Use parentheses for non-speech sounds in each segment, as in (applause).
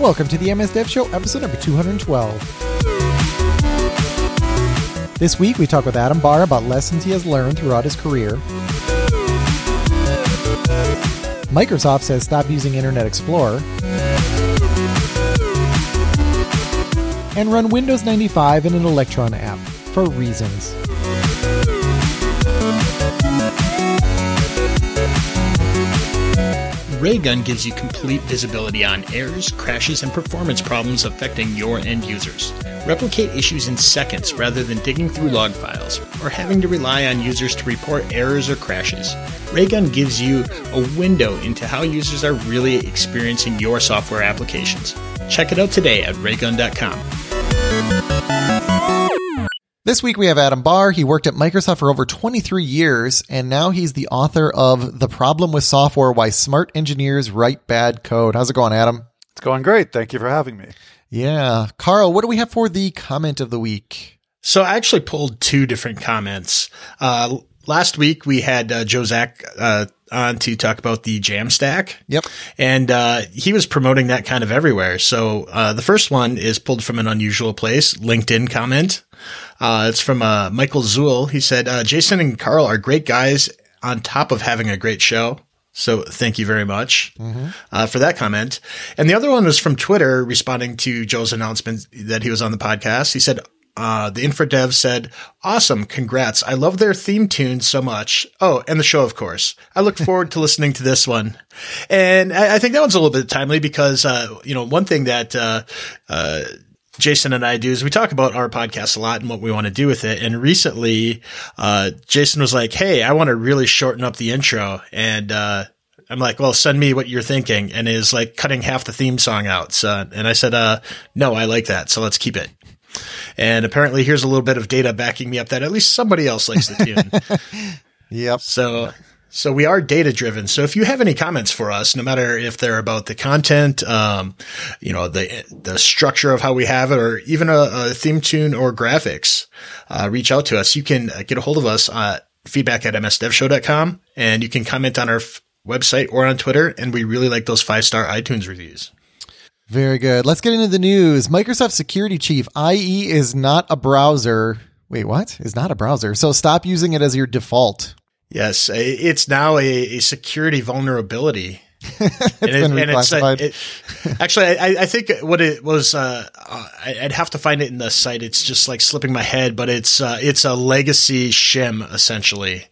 Welcome to the MS Dev Show, episode number 212. This week, we talk with Adam Barr about lessons he has learned throughout his career. Microsoft says stop using Internet Explorer. And run Windows 95 in an Electron app for reasons. Raygun gives you complete visibility on errors, crashes, and performance problems affecting your end users. Replicate issues in seconds rather than digging through log files or having to rely on users to report errors or crashes. Raygun gives you a window into how users are really experiencing your software applications. Check it out today at raygun.com. This week we have Adam Barr. He worked at Microsoft for over 23 years, and now he's the author of The Problem with Software Why Smart Engineers Write Bad Code. How's it going, Adam? It's going great. Thank you for having me. Yeah. Carl, what do we have for the comment of the week? So I actually pulled two different comments. Uh, last week we had uh, Joe Zack uh, on to talk about the Jamstack. Yep. And uh, he was promoting that kind of everywhere. So uh, the first one is pulled from an unusual place, LinkedIn comment. Uh, it's from uh, Michael Zuhl. He said, uh, Jason and Carl are great guys on top of having a great show. So thank you very much uh, for that comment. And the other one was from Twitter responding to Joe's announcement that he was on the podcast. He said, uh, the InfraDev said, awesome. Congrats. I love their theme tune so much. Oh, and the show, of course. I look forward to (laughs) listening to this one. And I, I think that one's a little bit timely because, uh, you know, one thing that, uh, uh, Jason and I do is we talk about our podcast a lot and what we want to do with it. And recently, uh, Jason was like, Hey, I want to really shorten up the intro. And, uh, I'm like, well, send me what you're thinking. And is like cutting half the theme song out. So, and I said, uh, no, I like that. So let's keep it. And apparently here's a little bit of data backing me up that at least somebody else likes the tune. (laughs) Yep. So, so we are data driven. So if you have any comments for us, no matter if they're about the content, um, you know, the, the structure of how we have it, or even a, a theme tune or graphics, uh, reach out to us. You can get a hold of us at feedback at msdevshow.com and you can comment on our f- website or on Twitter. And we really like those five star iTunes reviews. Very good. Let's get into the news. Microsoft security chief, IE is not a browser. Wait, what? Is not a browser. So stop using it as your default. Yes, it's now a, a security vulnerability. (laughs) it's been uh, reclassified. it- actually, I, I think what it was, uh, uh, I'd have to find it in the site. It's just like slipping my head, but it's uh, it's a legacy shim essentially.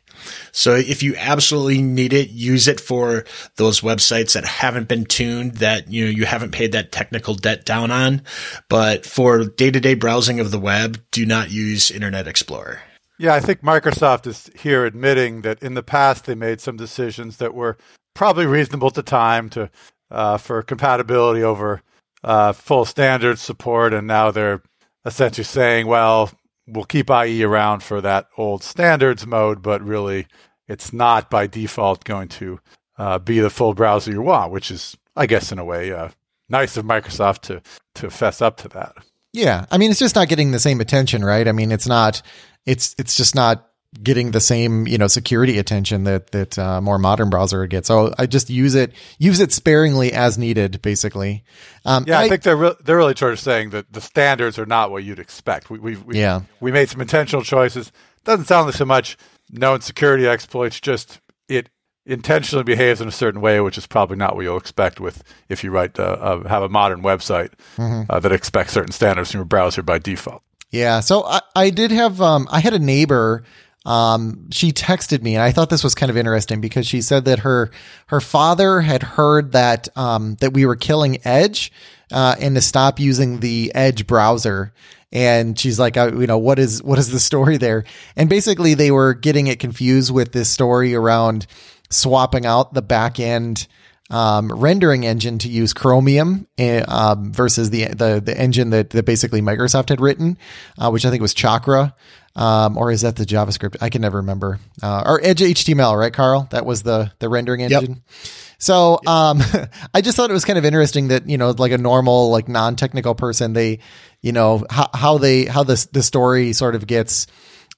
So if you absolutely need it, use it for those websites that haven't been tuned, that you know you haven't paid that technical debt down on. But for day to day browsing of the web, do not use Internet Explorer. Yeah, I think Microsoft is here admitting that in the past they made some decisions that were probably reasonable at the time to uh, for compatibility over uh, full standard support, and now they're essentially saying, well, we'll keep IE around for that old standards mode, but really it's not by default going to uh, be the full browser you want, which is, I guess, in a way, uh, nice of Microsoft to to fess up to that. Yeah, I mean, it's just not getting the same attention, right? I mean, it's not, it's it's just not getting the same you know security attention that that uh, more modern browser would get. So I just use it use it sparingly as needed, basically. Um, Yeah, I, think they're re- they're really sort of saying that the standards are not what you'd expect. We we we, Yeah. we made some intentional choices. Doesn't sound like so much known security exploits. Just it intentionally behaves in a certain way, which is probably not what you'll expect with if you write uh, uh, have a modern website uh, that expects certain standards from your browser by default. Yeah. So I, I did have, um, I had a neighbor, um, she texted me and I thought this was kind of interesting because she said that her, her father had heard that, um, that we were killing Edge, uh, and to stop using the Edge browser. And she's like, uh, you know, what is, what is the story there? And basically they were getting it confused with this story around swapping out the back end, um, rendering engine to use Chromium uh, um, versus the, the the engine that, that basically Microsoft had written, uh, which I think was Chakra, um, or is that the JavaScript? I can never remember. Uh, or Edge HTML, right, Carl? That was the the rendering engine. So um, (laughs) I just thought it was kind of interesting that you know, like a normal, like non-technical person, they, you know, how, how they how the the story sort of gets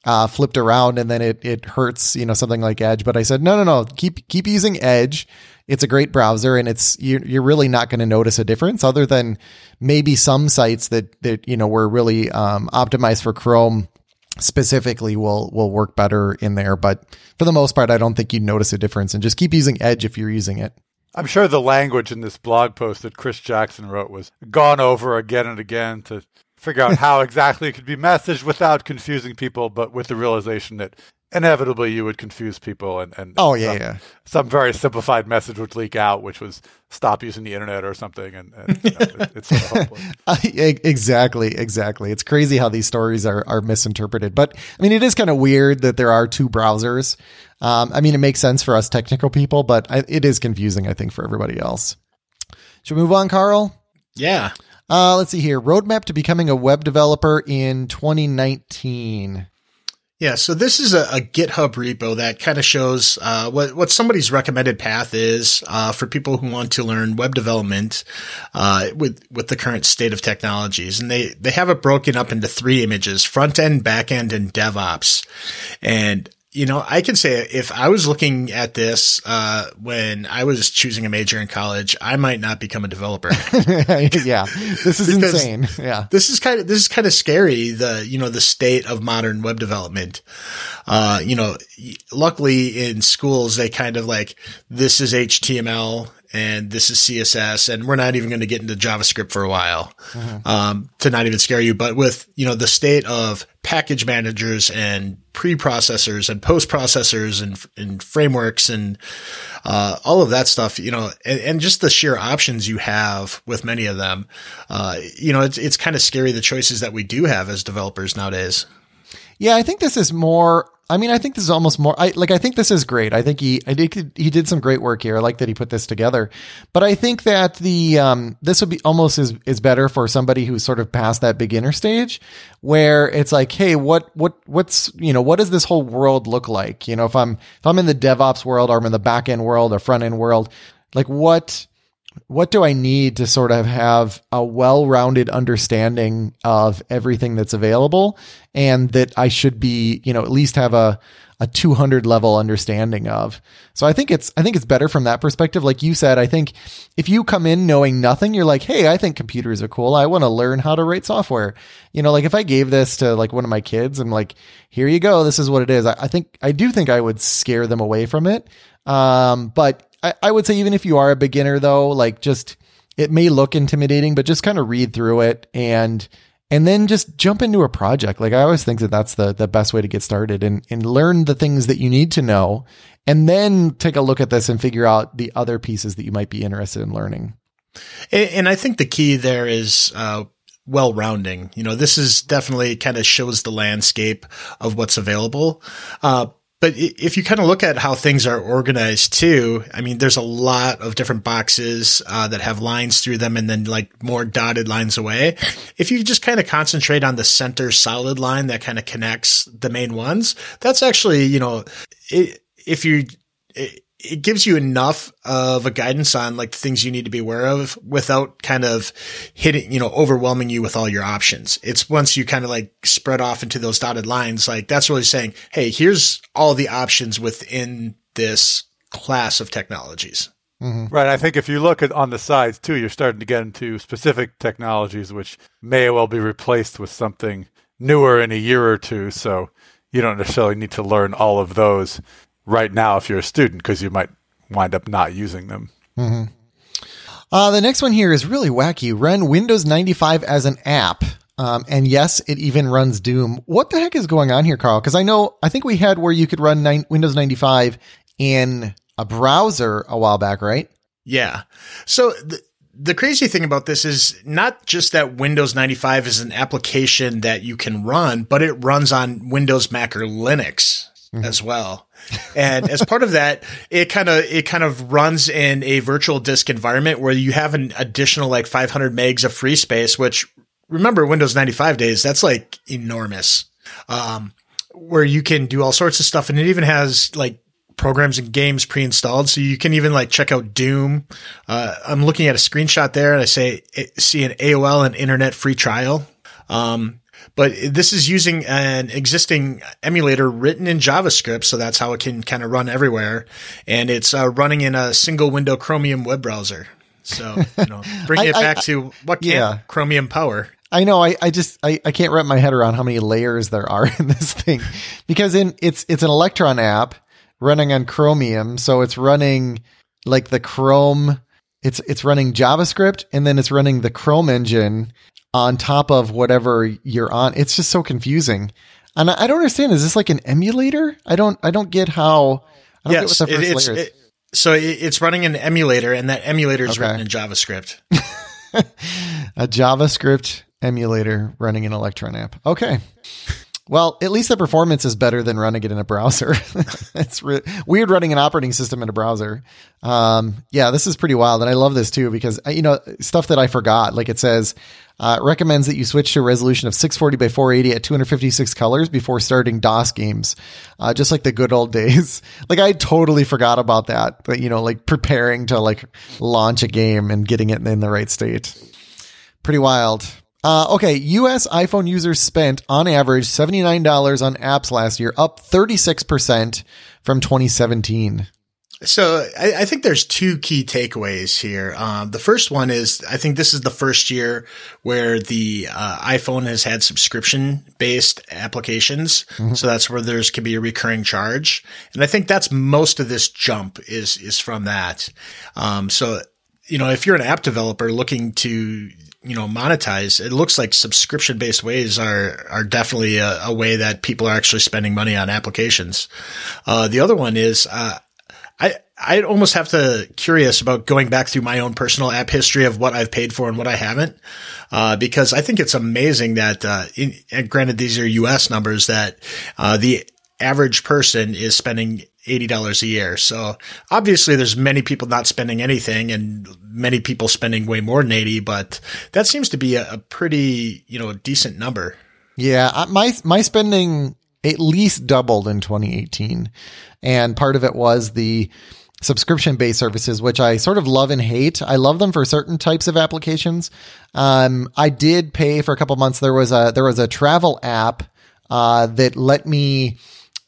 uh, flipped around and then it it hurts, you know, something like Edge. But I said no, no, no, keep keep using Edge. It's a great browser and it's you're, you're really not going to notice a difference other than maybe some sites that that you know were really um, optimized for Chrome specifically will will work better in there. But for the most part, I don't think you'd notice a difference. And just keep using Edge if you're using it. I'm sure the language in this blog post that Chris Jackson wrote was gone over again and again to figure out (laughs) how exactly it could be messaged without confusing people, but with the realization that inevitably you would confuse people and, and oh yeah, some, yeah. some very simplified message would leak out which was stop using the internet or something and, and you know, it, it's sort of (laughs) hopeless. Uh, exactly exactly it's crazy how these stories are, are misinterpreted but i mean it is kind of weird that there are two browsers um, i mean it makes sense for us technical people but I, it is confusing i think for everybody else should we move on carl Yeah. uh, let's see here roadmap to becoming a web developer in 2019 Yeah, so this is a, a GitHub repo that kind of shows uh, what what somebody's recommended path is uh, for people who want to learn web development uh, with with the current state of technologies, and they they have it broken up into three images: front end, back end, and DevOps. And you know, I can say if I was looking at this uh, when I was choosing a major in college, I might not become a developer. (laughs) yeah. This is insane. Yeah. this is kind of this is kind of scary the you know the state of modern web development. Uh you know luckily in schools they kind of like this is html and this is css and we're not even going to get into javascript for a while um to not even scare you but with you know the state of package managers and pre-processors and post-processors and, and frameworks and uh, all of that stuff, you know, and, and just the sheer options you have with many of them, uh, you know, it's, it's kind of scary the choices that we do have as developers nowadays. Yeah, I think this is more. I mean, I think this is almost more. I like. I think this is great. I think he. I did. He did some great work here. I like that he put this together. But I think that the um this would be almost is is better for somebody who's sort of past that beginner stage, where it's like, hey, what what what's you know what does this whole world look like? You know, if I'm if I'm in the DevOps world or I'm in the back end world or front end world, like what what do I need to sort of have a well-rounded understanding of everything that's available and that I should be, you know, at least have a a 200 level understanding of. So I think it's I think it's better from that perspective like you said I think if you come in knowing nothing you're like, "Hey, I think computers are cool. I want to learn how to write software." You know, like if I gave this to like one of my kids, I'm like, "Here you go. This is what it is." I, I think I do think I would scare them away from it. Um, but I, I would say even if you are a beginner though, like just it may look intimidating, but just kind of read through it and and then just jump into a project. Like I always think that that's the the best way to get started and and learn the things that you need to know, and then take a look at this and figure out the other pieces that you might be interested in learning. And, and I think the key there is, uh, well rounding. You know, this is definitely kind of shows the landscape of what's available. Uh, but if you kind of look at how things are organized too, I mean, there's a lot of different boxes uh, that have lines through them and then like more dotted lines away. If you just kind of concentrate on the center solid line that kind of connects the main ones, that's actually, you know, it, if you, it, it gives you enough of a guidance on like the things you need to be aware of without kind of hitting, you know, overwhelming you with all your options. It's once you kind of like spread off into those dotted lines, like that's really saying, Hey, here's all the options within this class of technologies. Mm-hmm. Right. I think if you look at on the sides too, you're starting to get into specific technologies which may well be replaced with something newer in a year or two. So you don't necessarily need to learn all of those right now if you're a student because you might wind up not using them. Uh, the next one here is really wacky. Run Windows 95 as an app. Um, and yes, it even runs Doom. What the heck is going on here, Carl? Because I know, I think we had where you could run nine, Windows 95 in a browser a while back, right? Yeah. So the, the crazy thing about this is not just that Windows 95 is an application that you can run, but it runs on Windows, Mac, or Linux as well. And as part of that, it kind of, it kind of runs in a virtual disk environment where you have an additional like 500 megs of free space, which remember Windows 95 days, that's like enormous. Um, where you can do all sorts of stuff and it even has like programs and games pre-installed. So you can even like check out Doom. Uh, I'm looking at a screenshot there and I say, see an AOL and internet free trial. Um, but this is using an existing emulator written in JavaScript, so that's how it can kind of run everywhere, and it's uh, running in a single window Chromium web browser. So, you know, (laughs) bringing it back I- to what can yeah. Chromium power? I know. I, I just I, I can't wrap my head around how many layers there are (laughs) in this thing because in it's it's an Electron app running on Chromium, so it's running like the Chrome. It's it's running JavaScript and then it's running the Chrome engine on top of whatever you're on. It's just so confusing, and I, I don't understand. Is this like an emulator? I don't I don't get how. I don't Yes, get what the it- first it's layer is. it, so it's running an emulator, and that emulator is Okay. written in JavaScript. (laughs) a JavaScript emulator running an Electron app. Okay. Well, at least the performance is better than running it in a browser. (laughs) it's re- weird running an operating system in a browser. Um, yeah, this is pretty wild, and I love this too because uh, you know stuff that I forgot. Like it says, uh, recommends that you switch to a resolution of 640 by 480 at 256 colors before starting DOS games, uh, just like the good old (laughs) days. like I totally forgot about that, but you know, like preparing to like launch a game and getting it in the right state pretty wild. Uh, okay, U.S. iPhone users spent on average seventy nine dollars on apps last year, up thirty six percent from twenty seventeen. So I, I think there's two key takeaways here. Um, the first one is I think this is the first year where the uh, iPhone has had subscription based applications. So that's where there's can be a recurring charge, and I think that's most of this jump is is from that. Um, so you know if you're an app developer looking to you know monetize it looks like subscription based ways are are definitely a, a way that people are actually spending money on applications uh, the other one is uh, I I almost have to curious about going back through my own personal app history of what I've paid for and what I haven't, uh, because I think it's amazing that, uh, in, granted these are U.S. numbers that uh, the average person is spending eighty dollars a year. So obviously, there's many people not spending anything, and many people spending way more than eighty. But that seems to be a, a pretty you know decent number. Yeah, my my spending at least doubled in 2018, and part of it was the subscription based services, which I sort of love and hate. I love them for certain types of applications. Um, I did pay for a couple months. There was a there was a travel app uh, that let me.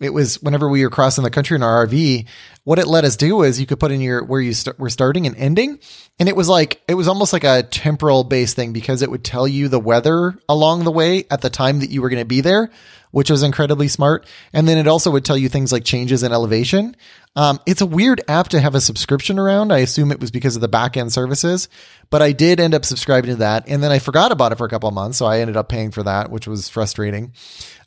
It was whenever we were crossing the country in our RV. What it let us do is you could put in your where you st- were starting and ending, and it was like it was almost like a temporal based thing because it would tell you the weather along the way at the time that you were going to be there, which was incredibly smart. And then it also would tell you things like changes in elevation. Um, it's a weird app to have a subscription around. I assume it was because of the back end services, but I did end up subscribing to that. And then I forgot about it for a couple of months. So I ended up paying for that, which was frustrating.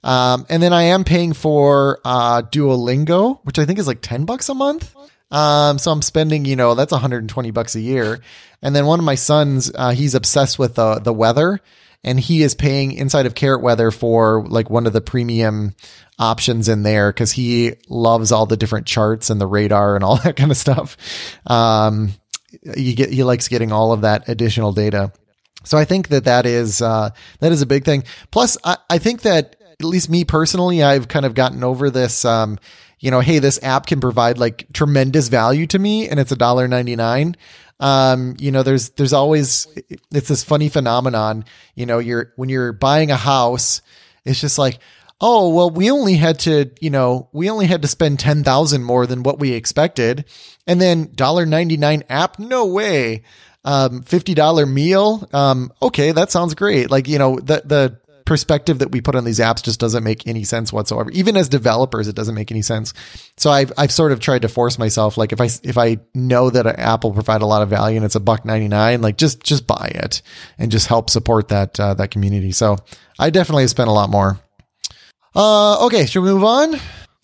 Um, and then I am paying for uh, Duolingo, which I think is like 10 bucks a month. Um, so I'm spending, you know, that's 120 bucks a year. And then one of my sons, uh, he's obsessed with the, the weather and he is paying inside of Carrot Weather for like one of the premium options in there because he loves all the different charts and the radar and all (laughs) that kind of stuff. Um, you get, he likes getting all of that additional data. So I think that that is uh, that is a big thing. Plus, I, I think that at least me personally, I've kind of gotten over this. Um, you know, hey, this app can provide like tremendous value to me, and it's a dollar ninety nine. Um, you know, there's there's always it's this funny phenomenon. You know, you're when you're buying a house, it's just like, oh well, we only had to, you know, we only had to spend ten thousand more than what we expected, and then dollar ninety nine app, no way um, $50 meal. Um, okay, that sounds great. Like, you know, the, the perspective that we put on these apps just doesn't make any sense whatsoever. Even as developers, it doesn't make any sense. So I've, I've sort of tried to force myself. Like if I, if I know that an app will provide a lot of value and it's a buck 99, like just, just buy it and just help support that, uh, that community. So I definitely spent a lot more. Uh, okay. Should we move on?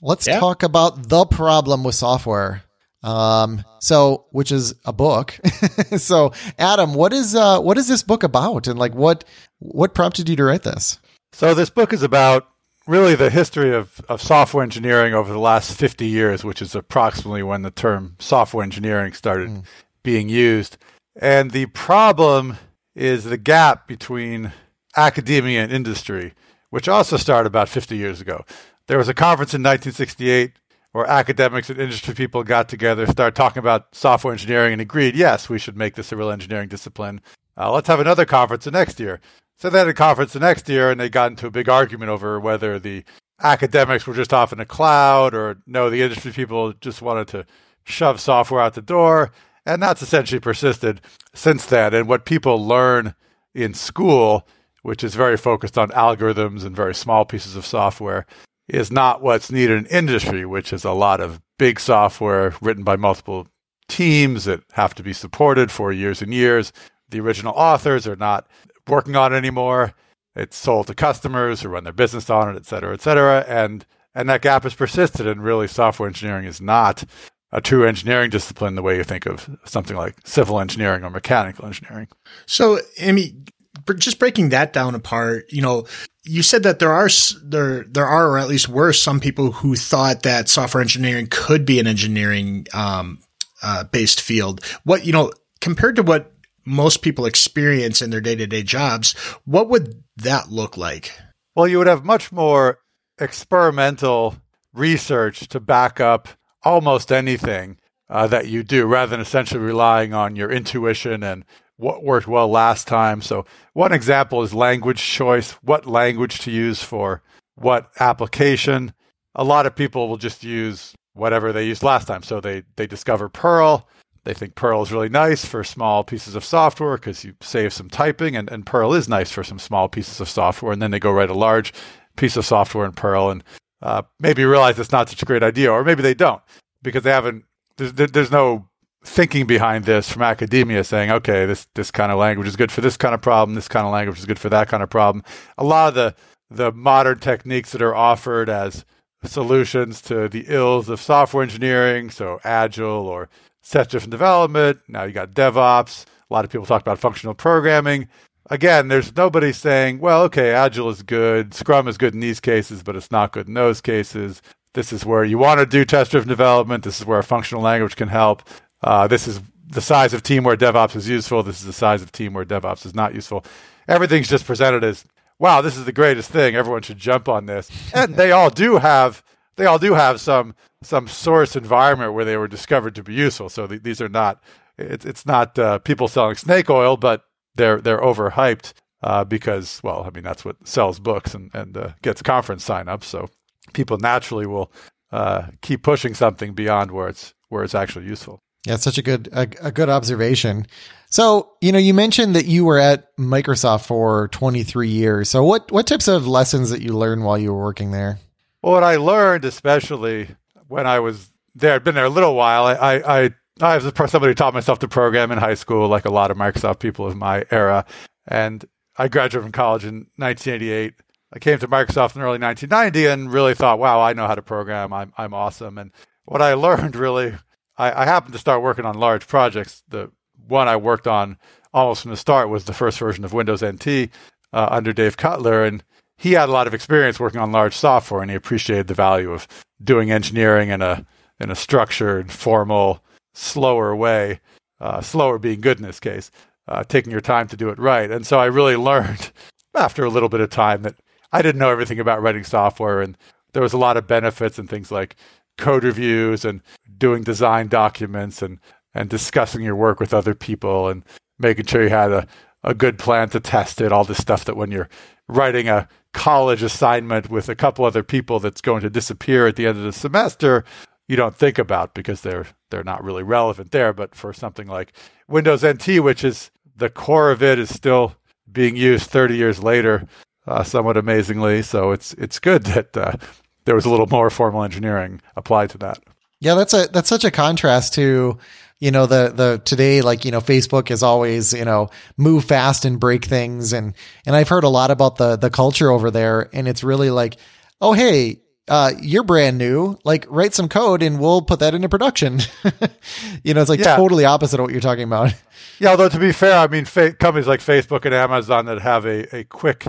Let's Yeah. talk about the problem with software. Um, so, which is a book. (laughs) so, Adam, what is, uh, what is this book about? And like, what, what prompted you to write this? So this book is about really the history of, of software engineering over the last 50 years, which is approximately when the term software engineering started being used. And the problem is the gap between academia and industry, which also started about 50 years ago. There was a conference in 1968 where academics and industry people got together, started talking about software engineering, and agreed, yes, we should make this a real engineering discipline. Uh, let's have another conference the next year. So they had a conference the next year and they got into a big argument over whether the academics were just off in the cloud or no, the industry people just wanted to shove software out the door. And that's essentially persisted since then. And what people learn in school, which is very focused on algorithms and very small pieces of software, is not what's needed in industry, which is a lot of big software written by multiple teams that have to be supported for years and years. The original authors are not working on it anymore. It's sold to customers who run their business on it, et cetera, et cetera. And and that gap has persisted. And really, software engineering is not a true engineering discipline the way you think of something like civil engineering or mechanical engineering. So, Amy, just breaking that down apart, you know, you said that there are there there are or at least were some people who thought that software engineering could be an engineering um, uh, based field. What you know, compared to what most people experience in their day to day jobs, what would that look like? Well, you would have much more experimental research to back up almost anything uh, that you do rather than essentially relying on your intuition and what worked well last time. So, one example is language choice what language to use for what application. A lot of people will just use whatever they used last time. So, they, they discover Perl. They think Perl is really nice for small pieces of software because you save some typing, and, and Perl is nice for some small pieces of software. And then they go write a large piece of software in Perl and uh, maybe realize it's not such a great idea, or maybe they don't because they haven't. There's, there's no thinking behind this from academia saying, okay, this this kind of language is good for this kind of problem, this kind of language is good for that kind of problem. A lot of the the modern techniques that are offered as solutions to the ills of software engineering, so agile or test driven development. Now you got DevOps. A lot of people talk about functional programming. Again, there's nobody saying, well, okay, Agile is good, Scrum is good in these cases, but it's not good in those cases. This is where you want to do test driven development. This is where a functional language can help. Uh, this is the size of team where DevOps is useful. This is the size of team where DevOps is not useful. Everything's just presented as, wow, this is the greatest thing. Everyone should jump on this. And they all do have they all do have some some source environment where they were discovered to be useful. So th- these are not it's it's not uh, people selling snake oil, but they're they're overhyped uh, because well, I mean that's what sells books and and uh, gets conference signups. So people naturally will uh, keep pushing something beyond where it's where it's actually useful. Yeah, it's such a good a, a, good observation. So, you know, you mentioned that you were at Microsoft for 23 years. So, what what types of lessons that you learned while you were working there? Well, what I learned, especially when I was there, I'd been there a little while. I I I, I was somebody who taught myself to program in high school, like a lot of Microsoft people of my era, and I graduated from college in 1988 I came to Microsoft in early 1990 and really thought, wow, I know how to program. I'm, I'm awesome. And what I learned really, I, I happened to start working on large projects. The one I worked on almost from the start was the first version of Windows NT uh, under Dave Cutler. And he had a lot of experience working on large software and he appreciated the value of doing engineering in a, in a structured, formal, slower way, uh, slower being good in this case, uh, taking your time to do it right. And so I really (laughs) learned after a little bit of time that I didn't know everything about writing software, and there was a lot of benefits and things like code reviews and doing design documents and and discussing your work with other people and making sure you had a, a good plan to test it, all this stuff that when you're writing a college assignment with a couple other people that's going to disappear at the end of the semester, you don't think about because they're they're not really relevant there. But for something like Windows NT, which is the core of it is still being used 30 years later, uh, somewhat amazingly. So it's it's good that uh, there was a little more formal engineering applied to that. Yeah, that's a that's such a contrast to you know the the today like you know Facebook is always you know move fast and break things. And and I've heard a lot about the the culture over there. And it's really like oh hey uh, you're brand new. Like write some code and we'll put that into production. (laughs) You know it's like yeah. totally opposite of what you're talking about. Yeah although to be fair I mean fa- companies like Facebook and Amazon that have a a quick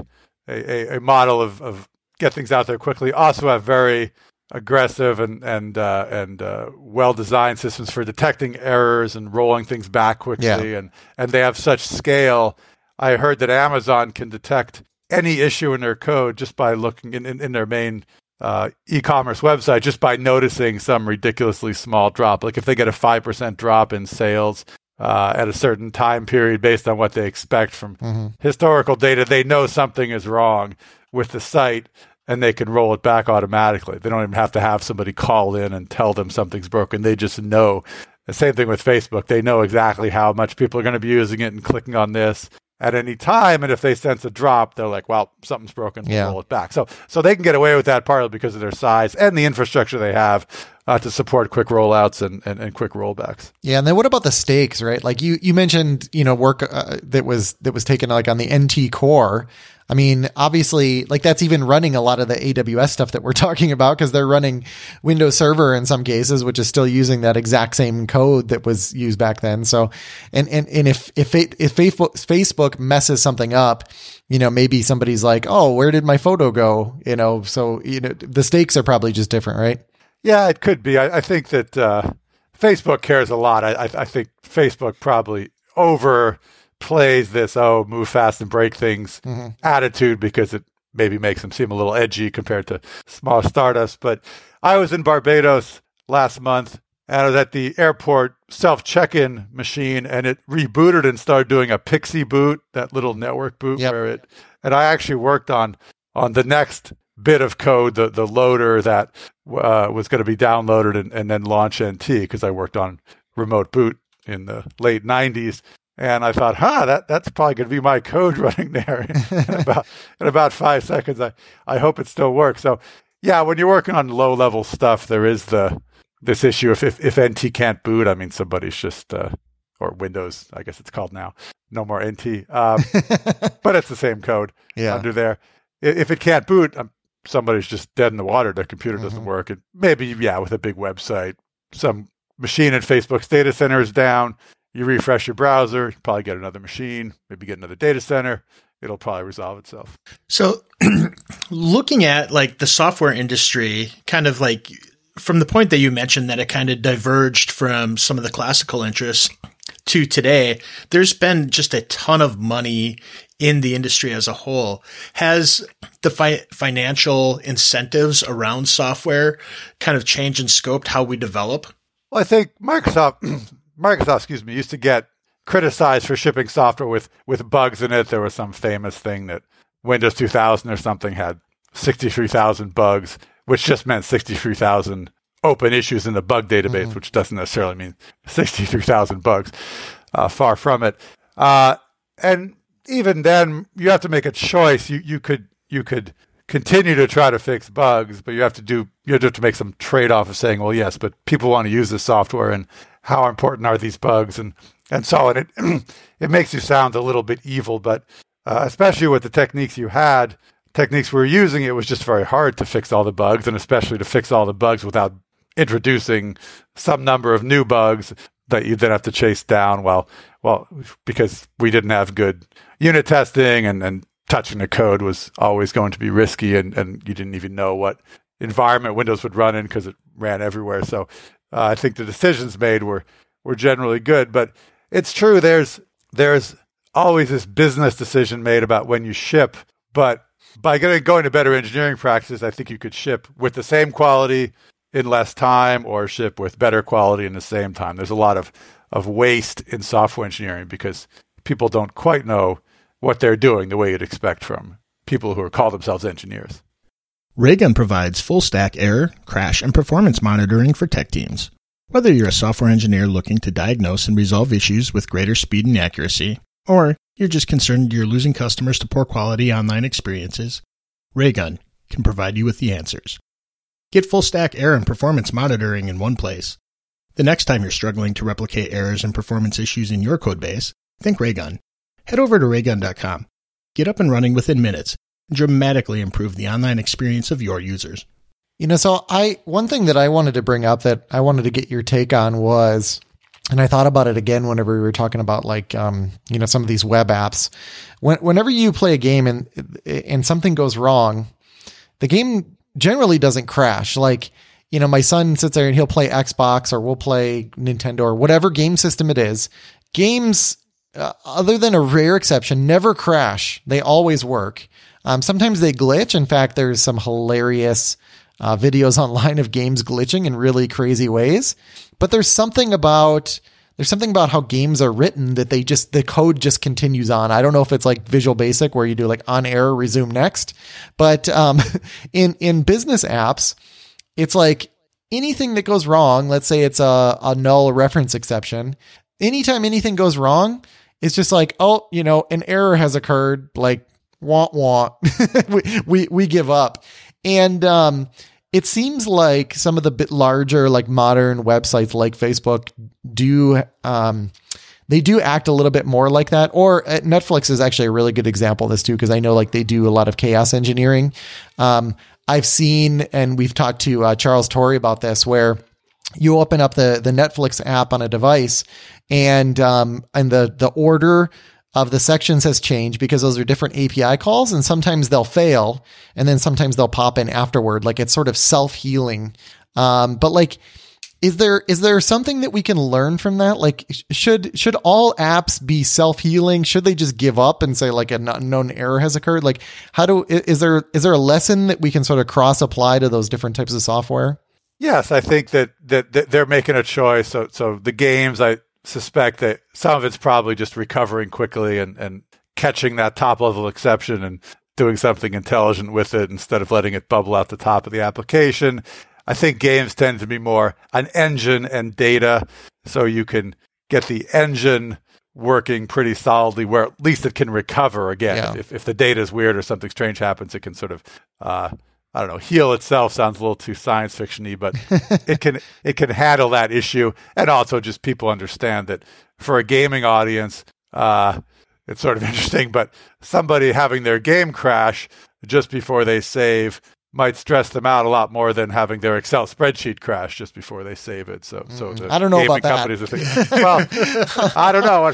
a, a, model of, of get things out there quickly. Also have very aggressive and and uh, and uh, well designed systems for detecting errors and rolling things back quickly. Yeah. And and they have such scale. I heard that Amazon can detect any issue in their code just by looking in, in, in their main uh, e-commerce website just by noticing some ridiculously small drop. Like if they get a five percent drop in sales, uh, at a certain time period based on what they expect from mm-hmm. historical data. They know something is wrong with the site and they can roll it back automatically. They don't even have to have somebody call in and tell them something's broken. They just know. The same thing with Facebook. They know exactly how much people are going to be using it and clicking on this at any time. And if they sense a drop, they're like, well, something's broken. We'll yeah. roll it back. So, so they can get away with that partly because of their size and the infrastructure they have uh, to support quick rollouts and, and, and, quick rollbacks. Yeah, and then what about the stakes, right? Like you you mentioned, you know, work uh, that was that was taken like on the NT core. I mean, obviously, like that's even running a lot of the AWS stuff that we're (laughs) talking about because they're running Windows Server in some cases, which is still using that exact same code that was used back then. So, and and and if if if Facebook messes something up, you know, maybe somebody's like, oh, where did my photo go? You know, so you know the stakes are probably just different, right? Yeah, it could be. I, I think that uh, Facebook cares a lot. I, I, think Facebook probably overplays this "oh, move fast and break things" mm-hmm. attitude because it maybe makes them seem a little edgy compared to small startups. But I was in Barbados last month and I was at the airport self check-in machine and it rebooted and started doing a PXE boot, that little network boot yep. where it and I actually worked on on the next bit of code, the the loader that uh, was going to be downloaded and, and then launch NT because I worked on remote boot in the late '90s, and I thought, huh, that that's probably going to be my code (laughs) running there in (laughs) about in about five seconds. I I hope it still works. So yeah, when you're working on low level stuff, there is the this issue if if, if NT can't boot, I mean somebody's just uh, or Windows, I guess it's called now. No more NT, um, (laughs) but it's the same code yeah. under there. If it can't boot, I'm somebody's just dead in the water, their computer doesn't mm-hmm. work. And maybe, yeah, with a big website, some machine at Facebook's data center is down. You refresh your browser, you probably get another machine, maybe get another data center. It'll probably resolve itself. So, (clears throat) looking at like the software industry, kind of like from the point that you mentioned that it kind of diverged from some of the classical interests to today, there's been just a ton of money in the industry as a whole. Has the fi- financial incentives around software kind of changed and scoped how we develop? Well, I think Microsoft, (clears throat) Microsoft, excuse me, used to get criticized for shipping software with with bugs in it. There was some famous thing that Windows 2000 or something had 63,000 bugs, which just meant 63,000 open issues in the bug database, mm-hmm. which doesn't necessarily mean 63,000 bugs. Uh, far from it. Uh, and even then, you have to make a choice. You you could you could continue to try to fix bugs, but you have to do you have to make some trade off of saying, well, yes, but people want to use this software, and how important are these bugs, and and so on. It (clears throat) it makes you sound a little bit evil, but uh, especially with the techniques you had, techniques we were using, it was just very hard to fix all the bugs, and especially to fix all the bugs without introducing some number of new bugs that you then have to chase down. Well, well, because we didn't have good unit testing and, and touching the code was always going to be risky and, and you didn't even know what environment Windows would run in because it ran everywhere. So uh, I think the decisions made were, were generally good, but it's true. There's, there's always this business decision made about when you ship, but by getting going to better engineering practices, I think you could ship with the same quality in less time or ship with better quality in the same time. There's a lot of, of waste in software engineering because people don't quite know what they're doing the way you'd expect from people who are call themselves engineers. Raygun provides full stack error, crash, and performance monitoring for tech teams. Whether you're a software engineer looking to diagnose and resolve issues with greater speed and accuracy, or you're just concerned you're losing customers to poor quality online experiences, Raygun can provide you with the answers. Get full stack error and performance monitoring in one place. The next time you're struggling to replicate errors and performance issues in your codebase, think Raygun head over to raygun.com. Get up and running within minutes dramatically improve the online experience of your users. You know, so I one thing that I wanted to bring up that I wanted to get your take on was and I thought about it again whenever we were talking about like um, you know some of these web apps. When, whenever you play a game and and something goes wrong, the game generally doesn't crash. Like you know, my son sits there and he'll play Xbox or we'll play Nintendo or whatever game system it is. Games uh, other than a rare exception, never crash. They always work. Um, sometimes they glitch. In fact, there's some hilarious uh, videos (laughs) online of games glitching in really crazy ways. But there's something about there's something about how games are written that they just the code just continues on. I don't know if it's like Visual Basic where you do like on error resume next, but um, (laughs) in in business apps, it's like anything that goes wrong. Let's say it's a, a null reference exception. Anytime anything goes wrong, it's just like oh, you know, an error has occurred. Like want want (laughs) we, we we give up, and um, it seems like some of the bit larger, like modern websites like Facebook do, um, they do act a little bit more like that. Or uh, Netflix is actually a really good example of this too, because I know like they do a lot of chaos engineering. Um, I've seen, and we've talked to uh, Charles Torre about this, where you open up the the Netflix app on a device, and um, and the the order of the sections has changed because those are different API calls and sometimes they'll fail and then sometimes they'll pop in afterward. Like it's sort of self healing. Um, but like, is there, is there something that we can learn from that? Like, should, should all apps be self healing? Should they just give up and say like a known error has occurred? Like, how do, is there, is there a lesson that we can sort of cross apply to those different types of software? Yes, I think that, that, that they're making a choice. So, so the games, I, suspect that some of it's probably just recovering quickly and, and catching that top level exception and doing something intelligent with it instead of letting it bubble out the top of the application. I think games tend to be more an engine and data, so you can get the engine working pretty solidly where at least it can recover again. Yeah. If, if the data is weird or something strange happens, it can sort of uh, I don't know, heal itself sounds a little too science fictiony, but (laughs) it can it can handle that issue, and also just people understand that for a gaming audience, uh, it's sort of (laughs) interesting. But somebody having their game crash just before they save might stress them out a lot more than having their Excel spreadsheet crash just before they save it. So, mm, so I don't know about that. Thinking, well, I don't know.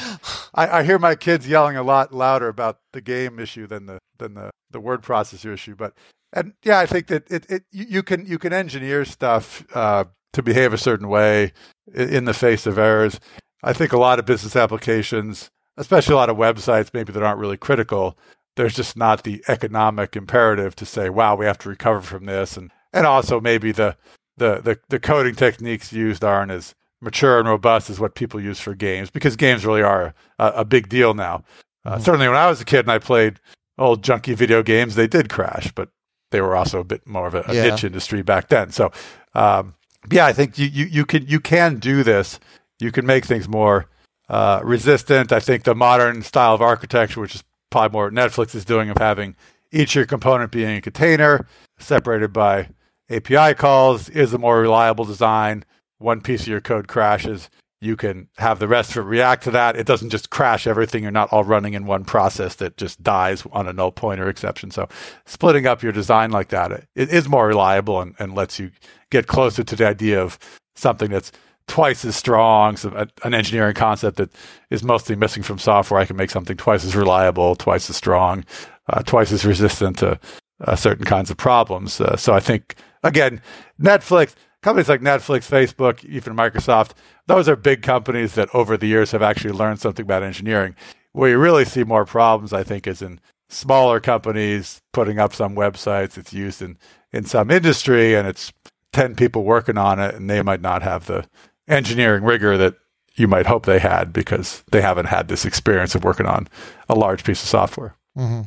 I, I hear my kids yelling a lot louder about the game issue than the than the the word processor issue, but and yeah, I think that it, it you can you can engineer stuff uh, to behave a certain way in the face of errors. I think a lot of business applications, especially a lot of websites, maybe that aren't really critical. There's just not the economic imperative to say, "Wow, we have to recover from this," and and also maybe the the the, the coding techniques used aren't as mature and robust as what people use for games because games really are a, a big deal now. Uh, mm-hmm. Certainly, when I was a kid and I played old junky video games, they did crash, but they were also a bit more of a, a yeah. niche industry back then. So, um, yeah, I think you, you, you can you can do this. You can make things more uh, resistant. I think the modern style of architecture, which is probably more Netflix is doing, of having each your component being a container separated by API calls, is a more reliable design. One piece of your code crashes, you can have the rest of it react to that. It doesn't just crash everything. You're not all running in one process that just dies on a null pointer exception. So splitting up your design like that, it, it is more reliable and, and lets you get closer to the idea of something that's twice as strong, so an engineering concept that is mostly missing from software. I can make something twice as reliable, twice as strong, uh, twice as resistant to uh, certain kinds of problems. Uh, so I think, again, Netflix, companies like Netflix, Facebook, even Microsoft, those are big companies that over the years have actually learned something about engineering. Where you really see more problems, I think, is in smaller companies putting up some websites. It's used in, in some industry and it's 10 people working on it, and they might not have the engineering rigor that you might hope they had because they haven't had this experience of working on a large piece of software. Mm-hmm.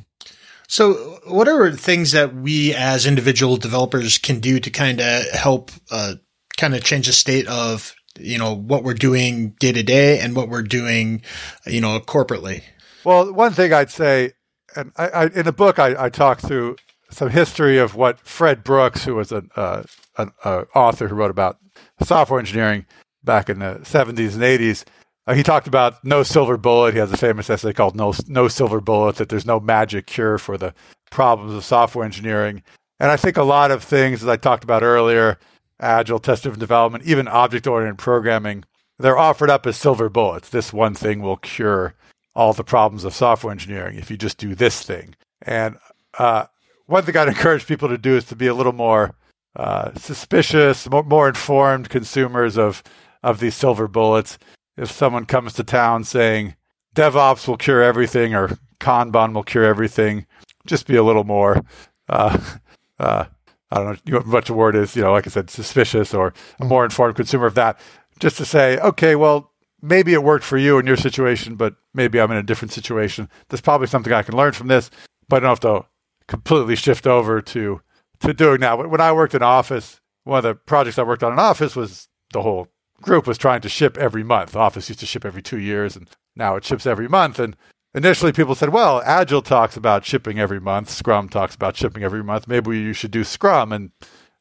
So, what are things that we as individual developers can do to kind of help uh, kind of change the state of you know what we're doing day to day and what we're doing, you know, corporately? Well, one thing I'd say, and I, I, in the book, I, I talk through some history of what Fred Brooks, who was an, uh, an uh, author who wrote about software engineering back in the 70s and 80s, uh, he talked about no silver bullet. He has a famous essay called "No No Silver Bullet" that there's no magic cure for the problems of software engineering. And I think a lot of things, as I talked about earlier, agile, test-driven development, even object-oriented programming, they're offered up as silver bullets. This one thing will cure all the problems of software engineering if you just do this thing. And uh, one thing I'd encourage people to do is to be a little more uh, suspicious, more, more informed consumers of of these silver bullets if someone comes to town saying DevOps will cure everything or Kanban will cure everything, just be a little more, uh, (laughs) uh, I don't know what the word is, you know, like I said, suspicious or a more mm-hmm. informed consumer of that. Just to say, okay, well, maybe it worked for you in your situation, but maybe I'm in a different situation. There's probably something I can learn from this, but I don't have to completely shift over to to doing that. When I worked in office, one of the projects I worked on in office was the whole group was trying to ship every month. Office used to ship every two years, and now it ships every month. And initially, people said, "Well, Agile talks about shipping every month. Scrum talks about shipping every month. Maybe you should do Scrum." And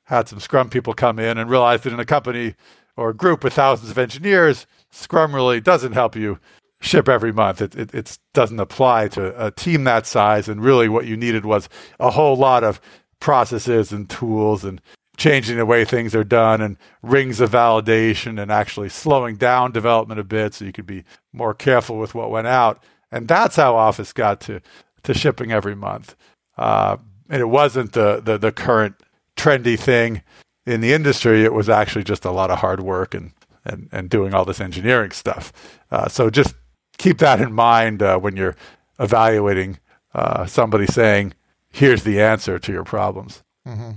had some Scrum people come in and realized that in a company or a group with thousands of engineers, Scrum really doesn't help you ship every month. It, it, it doesn't apply to a team that size. And really, what you needed was a whole lot of processes and tools and changing the way things are done and rings of validation and actually slowing down development a bit so you could be more careful with what went out. And that's how Office got to, to shipping every month. Uh, and it wasn't the, the, the current trendy thing in the industry. It was actually just a lot of hard work and, and, and doing all this engineering stuff. Uh, so just keep that in mind uh, when you're evaluating uh, somebody saying, here's the answer to your problems. Mm-hmm.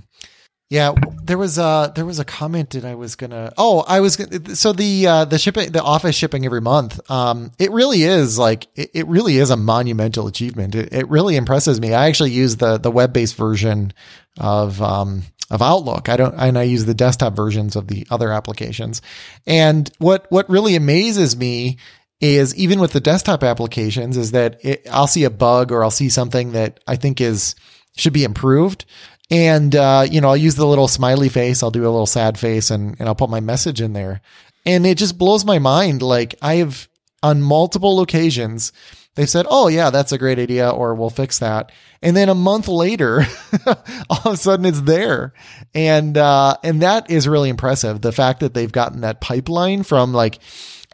Yeah, there was a there was a comment that I was gonna. Oh, I was gonna, so the uh, the shipping the office shipping every month. Um, it really is like it, it really is a monumental achievement. It, it really impresses me. I actually use the the web based version of um of Outlook. I don't, and I use the desktop versions of the other applications. And what what really amazes me is even with the desktop applications is that it, I'll see a bug or I'll see something that I think is should be improved and, uh, you know, I'll use the little smiley face. I'll do a little sad face and, and I'll put my message in there. And it just blows my mind. Like I've on multiple occasions, they've said, Oh yeah, that's a great idea. Or we'll fix that. And then a month later, (laughs) all of a sudden it's there. And, uh, and that is really impressive. The fact that they've gotten that pipeline from like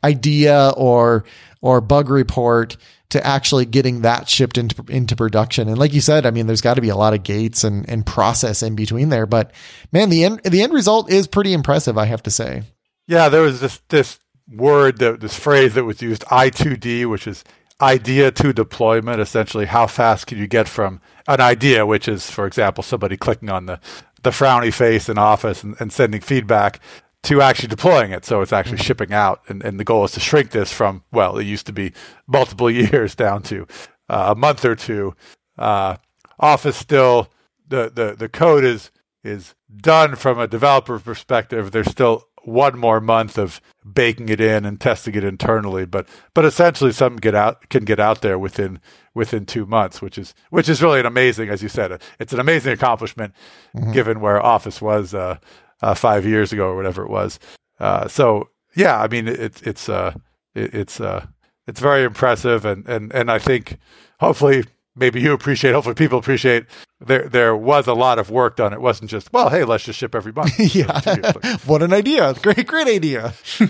idea or, or bug report to actually getting that shipped into into production. And like you said, I mean, there's got to be a lot of gates and and process in between there. But man, the end the end result is pretty impressive, I have to say. Yeah, there was this this word that this phrase that was used I2D, which is idea to deployment. Essentially, how fast can you get from an idea, which is, for example, somebody clicking on the the frowny face in Office and, and sending feedback to actually deploying it. So it's actually mm-hmm. shipping out. And, and the goal is to shrink this from, well, it used to be multiple (laughs) years down to uh, a month or two. Uh, Office still, the, the, the code is, is done from a developer perspective. There's still one more month of baking it in and testing it internally, but but essentially something get out can get out there within within two months, which is which is really an amazing, as you said, it's an amazing accomplishment mm-hmm. given where Office was uh, uh, five years ago or whatever it was. Uh, so yeah, I mean it's it's uh, it, it's uh, it's very impressive, and and and I think hopefully maybe you appreciate, hopefully people appreciate there there was a lot of work done. It wasn't just well, hey, let's just ship every month. (laughs) yeah, (laughs) what an idea! Great, great idea. (laughs)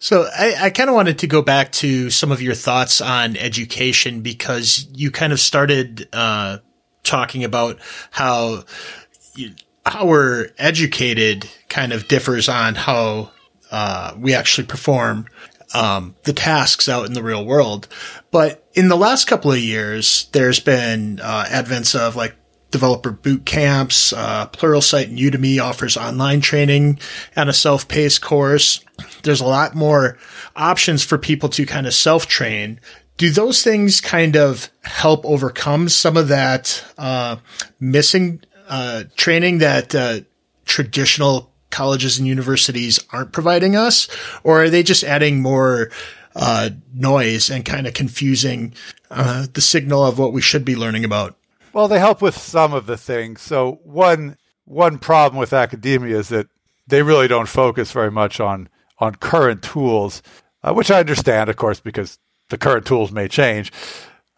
So I, I kind of wanted to go back to some of your thoughts on education because you kind of started uh, talking about how you, how we're educated kind of differs on how uh, we actually perform um, the tasks out in the real world. But in the last couple of years, there's been uh, advents of like developer boot camps. Uh, Pluralsight and Udemy offers online training and a self-paced course. There's a lot more options for people to kind of self-train. Do those things kind of help overcome some of that uh, missing uh, training that uh, traditional colleges and universities aren't providing us, or are they just adding more uh, noise and kind of confusing uh, the signal of what we should be learning about? Well, they help with some of the things. So one one problem with academia is that they really don't focus very much on on current tools, uh, which I understand, of course, because the current tools may change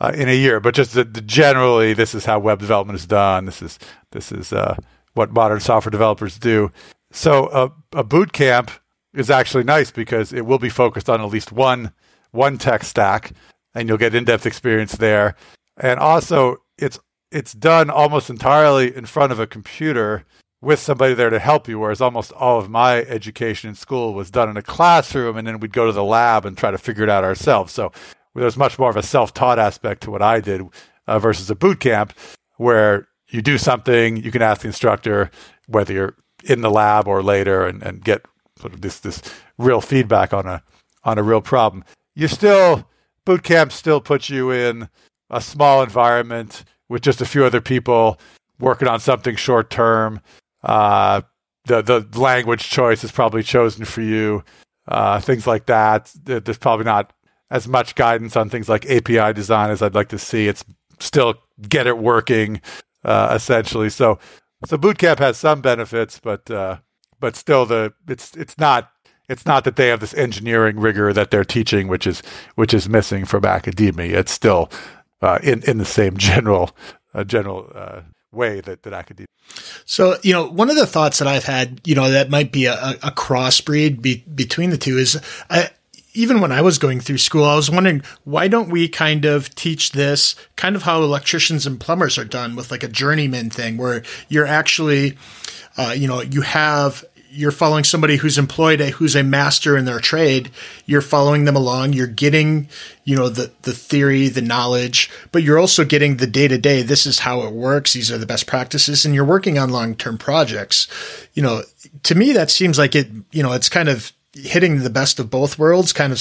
uh, in a year, but just the, the generally, this is how web development is done. This is this is uh, what modern software developers do. So uh, a boot camp is actually nice because it will be focused on at least one one tech stack, and you'll get in depth experience there. And also, it's it's done almost entirely in front of a computer with somebody there to help you. Whereas almost all of my education in school was done in a classroom, and then we'd go to the lab and try to figure it out ourselves. So there's much more of a self-taught aspect to what I did uh, versus a boot camp where you do something, you can ask the instructor whether you're in the lab or later and, and get sort of this this real feedback on a on a real problem. You still boot camp still puts you in a small environment with just a few other people working on something short term. Uh, the the language choice is probably chosen for you. Uh, things like that. There's probably not as much guidance on things like API design as I'd like to see. It's still get it working, uh, essentially. So, so bootcamp has some benefits, but uh, but still, the it's it's not it's not that they have this engineering rigor that they're teaching, which is which is missing from academia. It's still uh, in in the same (laughs) general uh, general uh, way that that academia. So you know, one of the thoughts that I've had, you know, that might be a, a crossbreed be, between the two is. I, even when I was going through school, I was wondering why don't we kind of teach this kind of how electricians and plumbers are done with like a journeyman thing where you're actually, uh, you know, you have you're following somebody who's employed a, who's a master in their trade. You're following them along. You're getting, you know, the, the theory, the knowledge, but you're also getting the day to day. This is how it works. These are the best practices and you're working on long term projects. You know, to me, that seems like it, you know, it's kind of hitting the best of both worlds, kind of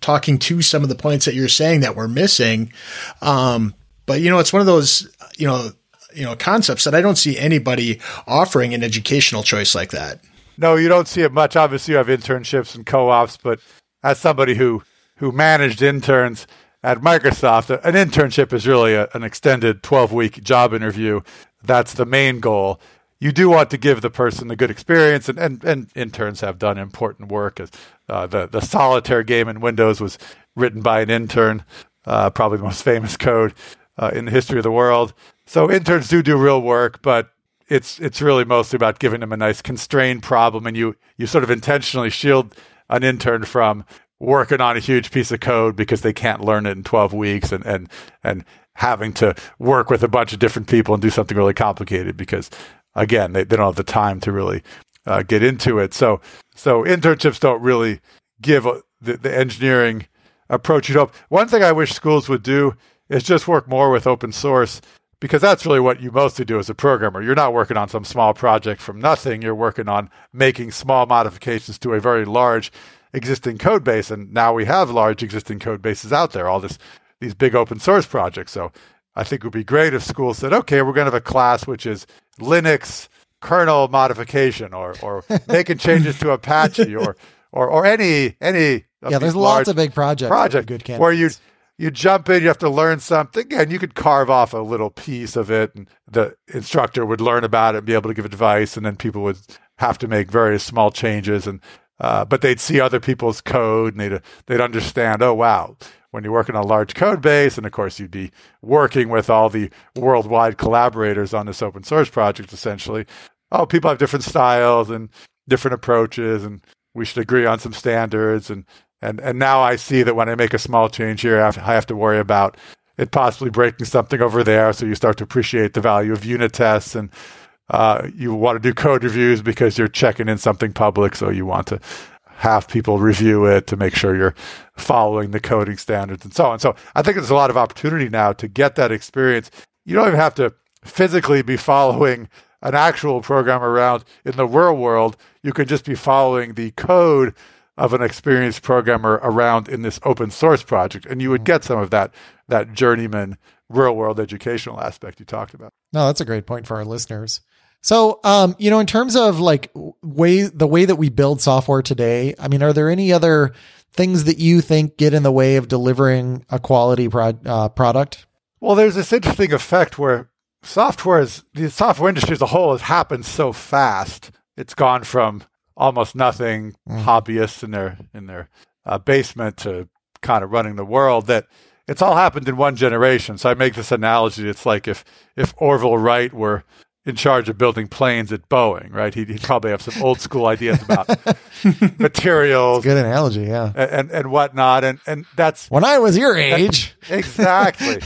talking to some of the points that you're saying that we're missing. Um, but you know, it's one of those, you know, you know, concepts that I don't see anybody offering an educational choice like that. No, you don't see it much. Obviously, you have internships and co-ops, but as somebody who who managed interns at Microsoft, an internship is really a, an extended 12-week job interview. That's the main goal. You do want to give the person a good experience, and, and, and interns have done important work. Uh, the the solitaire game in Windows was written by an intern, uh, probably the most famous code uh, in the history of the world. So interns do do real work, but it's it's really mostly about giving them a nice constrained problem, and you you sort of intentionally shield an intern from working on a huge piece of code because they can't learn it in 12 weeks and and and having to work with a bunch of different people and do something really complicated because again they, they don't have the time to really uh, get into it so so internships don't really give the, the engineering approach you know one thing i wish schools would do is just work more with open source because that's really what you mostly do as a programmer. You're not working on some small project from nothing. You're working on making small modifications to a very large existing code base. And now we have large existing code bases out there, all this, these big open source projects. So I think it would be great if schools said, okay, we're going to have a class which is Linux kernel modification or, or (laughs) making changes to Apache (laughs) or, or, or any, any. Yeah, there's lots of big projects. Project good where you you jump in, you have to learn something, and you could carve off a little piece of it, and the instructor would learn about it and be able to give advice, and then people would have to make various small changes, and uh, but they'd see other people's code, and they'd they'd understand. Oh wow, when you're working on a large code base, and of course you'd be working with all the worldwide collaborators on this open source project, essentially. Oh, people have different styles and different approaches, and we should agree on some standards and and and now I see that when I make a small change here, I have, I have to worry about it possibly breaking something over there. So you start to appreciate the value of unit tests, and uh, you want to do code reviews because you're checking in something public. So you want to have people review it to make sure you're following the coding standards and so on. So I think there's a lot of opportunity now to get that experience. You don't even have to physically be following an actual program around in the real world. You can just be following the code of an experienced programmer around in this open source project, and you would get some of that that journeyman real world educational aspect you talked about. No, that's a great point for our listeners. So, um, you know, in terms of like way the way that we build software today, I mean, are there any other things that you think get in the way of delivering a quality pro- uh, product? Well, there's this interesting effect where software is the software industry as a whole has happened so fast. It's gone from almost nothing mm. hobbyists in their in their uh, basement to kind of running the world that it's all happened in one generation. So I make this analogy. It's like if if Orville Wright were in charge of building planes at Boeing, right? He'd, he'd probably have some old school ideas about (laughs) materials. Good analogy, yeah, and, and, and whatnot. And and that's when I was your age, (laughs) exactly.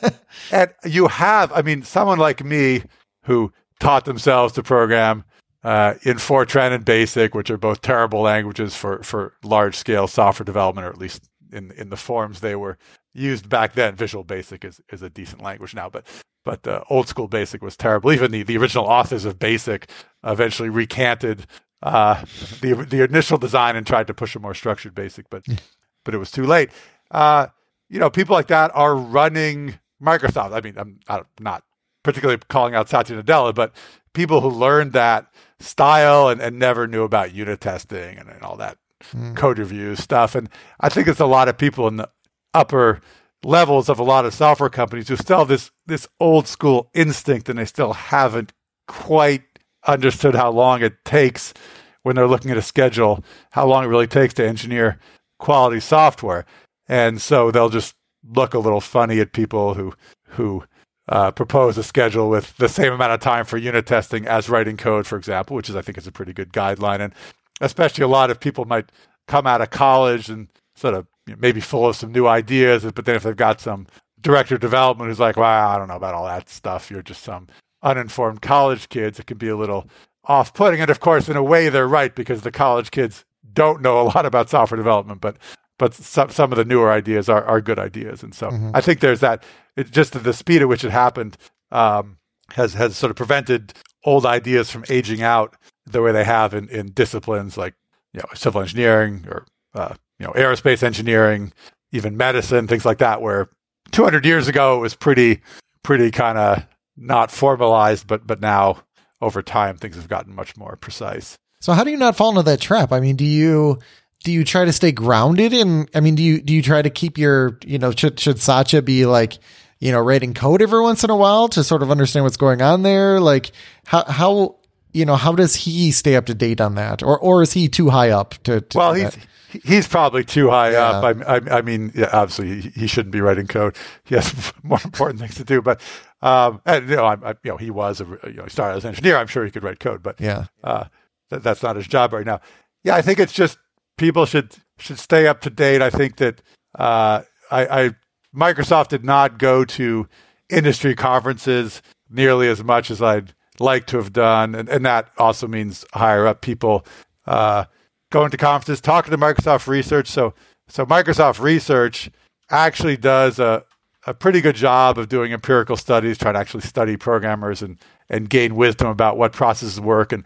(laughs) and you have, I mean, someone like me who taught themselves to program uh, in Fortran and BASIC, which are both terrible languages for, for large scale software development, or at least in in the forms they were used back then. Visual Basic is, is a decent language now, but but uh, old school BASIC was terrible. Even the, the original authors of BASIC eventually recanted uh, the the initial design and tried to push a more structured basic, but (laughs) but it was too late. Uh, you know, people like that are running Microsoft. I mean, I'm not particularly calling out Satya Nadella, but people who learned that style and, and never knew about unit testing and, and all that mm. code review stuff. And I think it's a lot of people in the upper levels of a lot of software companies who still have this this old school instinct and they still haven't quite understood how long it takes when they're looking at a schedule, how long it really takes to engineer quality software. And so they'll just look a little funny at people who who uh, propose a schedule with the same amount of time for unit testing as writing code, for example, which is I think is a pretty good guideline. And especially a lot of people might come out of college and sort of you know, maybe full of some new ideas, but then if they've got some director of development who's like, well, I don't know about all that stuff, you're just some uninformed college kids, it can be a little off putting. And of course, in a way, they're right because the college kids don't know a lot about software development, but but some some of the newer ideas are, are good ideas. And so mm-hmm. I think there's that. It's just the speed at which it happened um, has has sort of prevented old ideas from aging out the way they have in, in disciplines like you know civil engineering or uh, you know aerospace engineering, even medicine, things like that, where 200 years ago it was pretty pretty kind of not formalized, but but now over time things have gotten much more precise. So how do you not fall into that trap? I mean, do you do you try to stay grounded in I mean, do you do you try to keep your, you know, should should Satya be like, you know, writing code every once in a while to sort of understand what's going on there? Like how how you know, how does he stay up to date on that? Or or is he too high up to, to Well, he's he's probably too high yeah. up. I, I, I mean, yeah, obviously he, he, shouldn't be writing code. He has (laughs) more important things to do. But um, and you know, I, you know, he was a you know he started as an engineer. I'm sure he could write code, but yeah, uh, th- that's not his job right now. Yeah, I think it's just people should should stay up to date. I think that uh, I, I Microsoft did not go to industry conferences nearly as much as I'd like to have done, and, and that also means higher up people uh, going to conferences, talking to Microsoft Research. So so Microsoft Research actually does a a pretty good job of doing empirical studies, trying to actually study programmers and and gain wisdom about what processes work and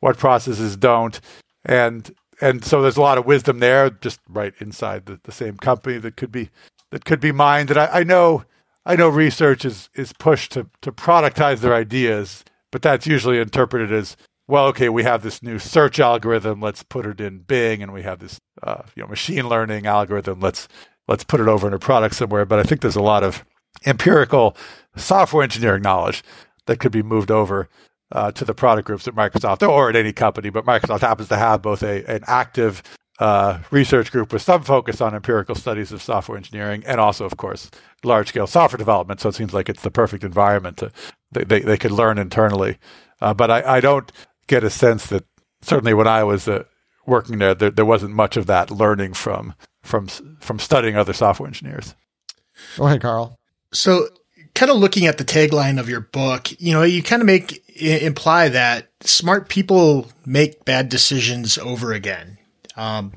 what processes don't. And and so there's a lot of wisdom there, just right inside the, the same company that could be that could be mined. And I, I know I know research is is pushed to to productize their ideas, but that's usually interpreted as well. Okay, we have this new search algorithm, let's put it in Bing, and we have this uh, you know machine learning algorithm, let's let's put it over in a product somewhere. But I think there's a lot of empirical software engineering knowledge that could be moved over uh, to the product groups at Microsoft or at any company. But Microsoft happens to have both a an active uh, research group with some focus on empirical studies of software engineering and also, of course, large scale software development. So it seems like it's the perfect environment to they they, they could learn internally. Uh, but I, I don't get a sense that certainly when I was uh, working there, there, there wasn't much of that learning from from from studying other software engineers. Go ahead, Carl. So, kind of looking at the tagline of your book, you know, you kind of make imply that smart people make bad decisions over again. Um,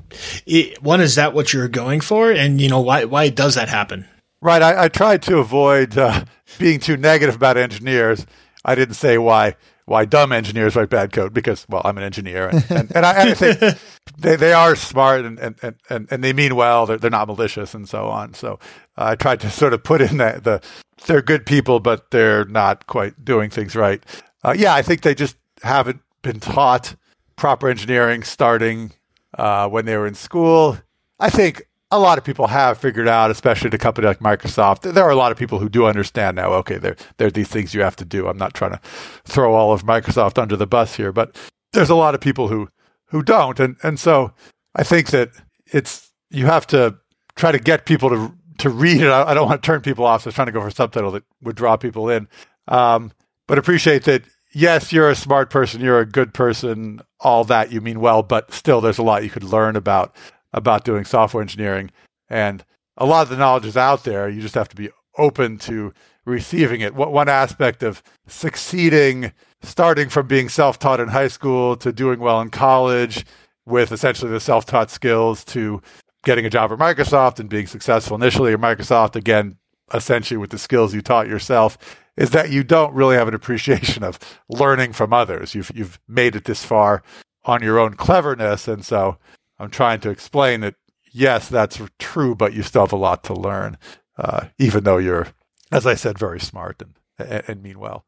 it, one is that what you're going for, and you know why why does that happen? Right. I, I tried to avoid uh, being too negative about engineers. I didn't say why why dumb engineers write bad code because well I'm an engineer and, and, and I, I, think (laughs) they, they are smart and, and, and, and they mean well they're, they're not malicious and so on. So uh, I tried to (laughs) sort of put in that the they're good people but they're not quite doing things right. Uh, yeah I think they just haven't been taught proper engineering starting uh, when they were in school. I think a lot of people have figured out, especially at a company like Microsoft. There are a lot of people who do understand now. Okay, there there are these things you have to do. I'm not trying to throw all of Microsoft under the bus here, but there's a lot of people who who don't, and and so I think that it's you have to try to get people to to read it. I, I don't want to turn people off, so I was trying to go for a subtitle that would draw people in. Um, but appreciate that. Yes, you're a smart person. You're a good person. All that you mean well, but still, there's a lot you could learn about about doing software engineering. And a lot of the knowledge is out there. You just have to be open to receiving it. What one aspect of succeeding, starting from being self-taught in high school to doing well in college with essentially the self-taught skills to getting a job at Microsoft and being successful initially at Microsoft again essentially with the skills you taught yourself is that you don't really have an appreciation of learning from others. You've you've made it this far on your own cleverness. And so I'm trying to explain that, yes, that's true, but you still have a lot to learn, uh, even though you're, as I said, very smart and, and, and mean well.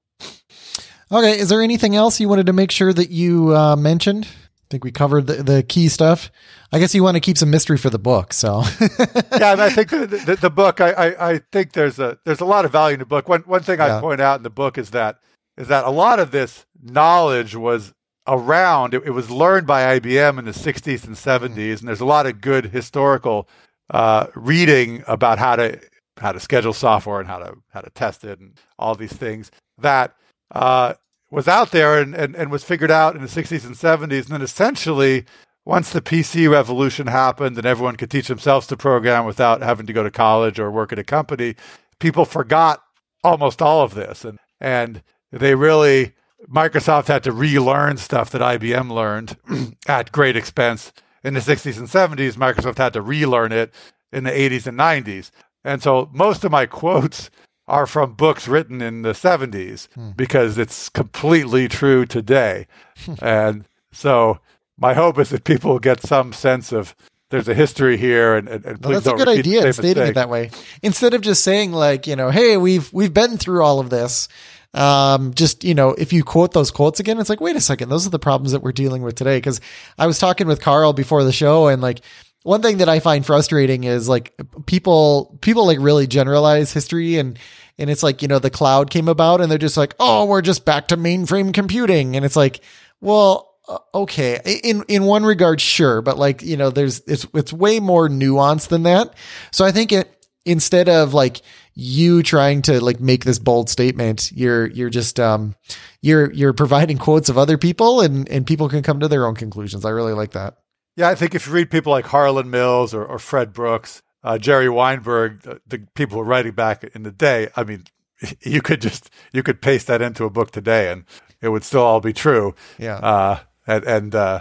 Okay. Is there anything else you wanted to make sure that you uh, mentioned? I think we covered the, the key stuff. I guess you want to keep some mystery for the book. So (laughs) yeah, and I think the, the, the book, I, I, I, think there's a, there's a lot of value in the book. One, one thing yeah. I point out in the book is that, is that a lot of this knowledge was around. It, it, was learned by IBM in the 60s and 70s, and there's a lot of good historical uh, reading about how to how to schedule software and how to how to test it and all these things that uh, was out there and, and, and was figured out in the 60s and 70s. And then essentially, once the PC revolution happened and everyone could teach themselves to program without having to go to college or work at a company, people forgot almost all of this. And, and they really Microsoft had to relearn stuff that IBM learned (clears throat) at great expense in the 60s and 70s. Microsoft had to relearn it in the 80s and 90s. And so most of my quotes (laughs) are from books written in the 70s hmm. because it's completely true today. (laughs) and so my hope is that people get some sense of there's a history here and, and, and well, that's a good idea stating it that way instead of just saying like you know hey we've we've been through all of this um, just, you know, if you quote those quotes again, it's like, wait a second, those are the problems that we're dealing with today. Cause I was talking with Carl before the show and like, one thing that I find frustrating is like people, people like really generalize history and, and it's like, you know, the cloud came about and they're just like, oh, we're just back to mainframe computing. And it's like, well, uh, okay. In, in one regard, sure. But like, you know, there's, it's, it's way more nuanced than that. So I think it, instead of like, you trying to like make this bold statement. You're you're just um you're you're providing quotes of other people and and people can come to their own conclusions. I really like that. Yeah, I think if you read people like Harlan Mills or, or Fred Brooks, uh, Jerry Weinberg, the, the people who are writing back in the day, I mean, (laughs) you could just you could paste that into a book today and it would still all be true. Yeah. Uh, and and uh,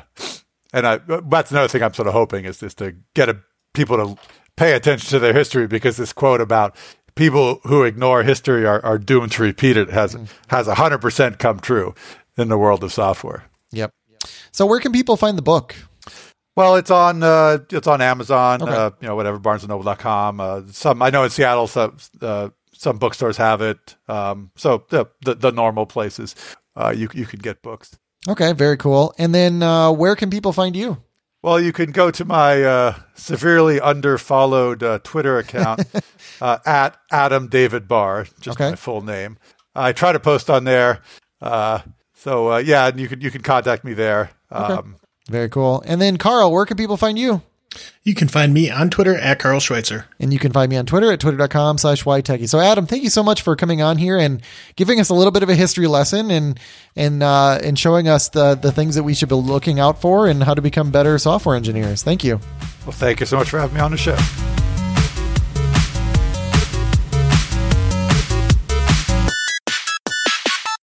and I, that's another thing I'm sort of hoping is just to get a, people to pay attention to their history because this quote about people who ignore history are, are doomed to repeat it has mm. has hundred percent come true in the world of software. Yep. So where can people find the book? Well, it's on uh, it's on Amazon, okay. uh, you know, whatever BarnesandNoble.com. Uh, some I know in Seattle, some uh, some bookstores have it. Um, so the, the, the normal places uh, you you could get books. Okay, very cool. And then uh, where can people find you? Well, you can go to my uh, severely underfollowed uh, Twitter account (laughs) uh, at Adam David Barr, just okay. my full name. I try to post on there. Uh, so uh, yeah, you can you can contact me there. Okay. Um, Very cool. And then Carl, where can people find you? You can find me on Twitter at Carl Schweitzer. And you can find me on Twitter at twitter.com slash ytechie. So Adam, thank you so much for coming on here and giving us a little bit of a history lesson and and uh, and showing us the the things that we should be looking out for and how to become better software engineers. Thank you. Well, thank you so much for having me on the show.